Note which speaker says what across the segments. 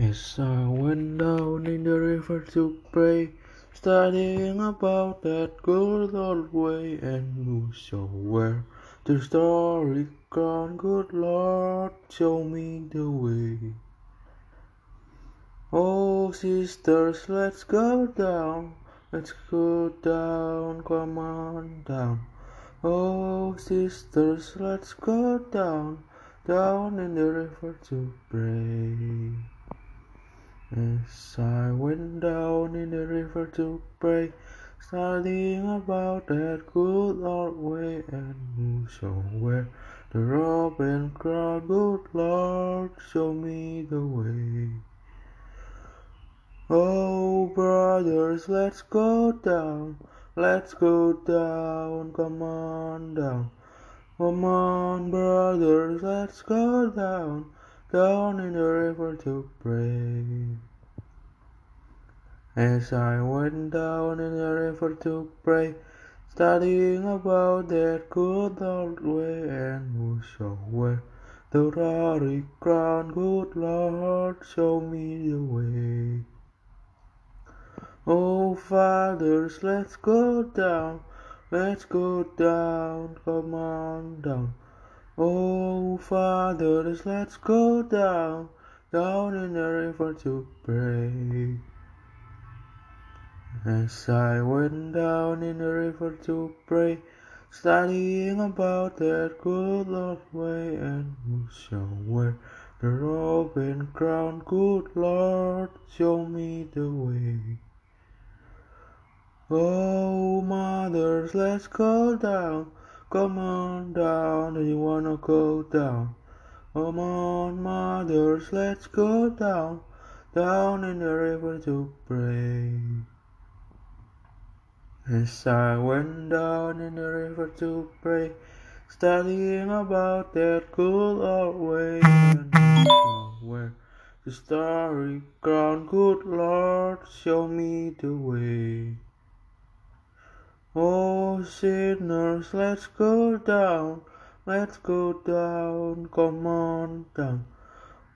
Speaker 1: As I went down in the river to pray, studying about that good old way, and who shall wear the story gone. Good Lord, show me the way. Oh, sisters, let's go down, let's go down, come on down. Oh, sisters, let's go down, down in the river to pray. As I went down in the river to pray, studying about that good old way, and shall the robin cried. Good Lord, show me the way. Oh, brothers, let's go down, let's go down, come on down. Come on, brothers, let's go down, down in the river to pray. As I went down in the river to pray, studying about that good old way, and who shall wear the glory crown? Good Lord, show me the way. Oh, fathers, let's go down, let's go down, come on down. Oh, fathers, let's go down, down in the river to pray. As I went down in the river to pray, studying about that good old way, and who shall wear the robe and crown? Good Lord, show me the way. Oh, mothers, let's go down. Come on down, do you wanna go down? Come on, mothers, let's go down, down in the river to pray. As I went down in the river to pray, studying about that good old way, and wear the starry crown, good Lord, show me the way. Oh, sinners, let's go down, let's go down, come on down.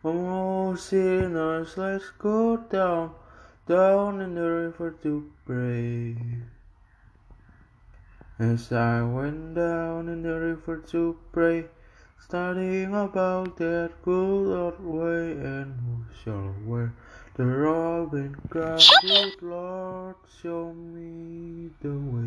Speaker 1: Oh, sinners, let's go down, down in the river to pray. As I went down in the river to pray, studying about that good old way, and who shall wear the robe and crown? Good Lord, show me the way.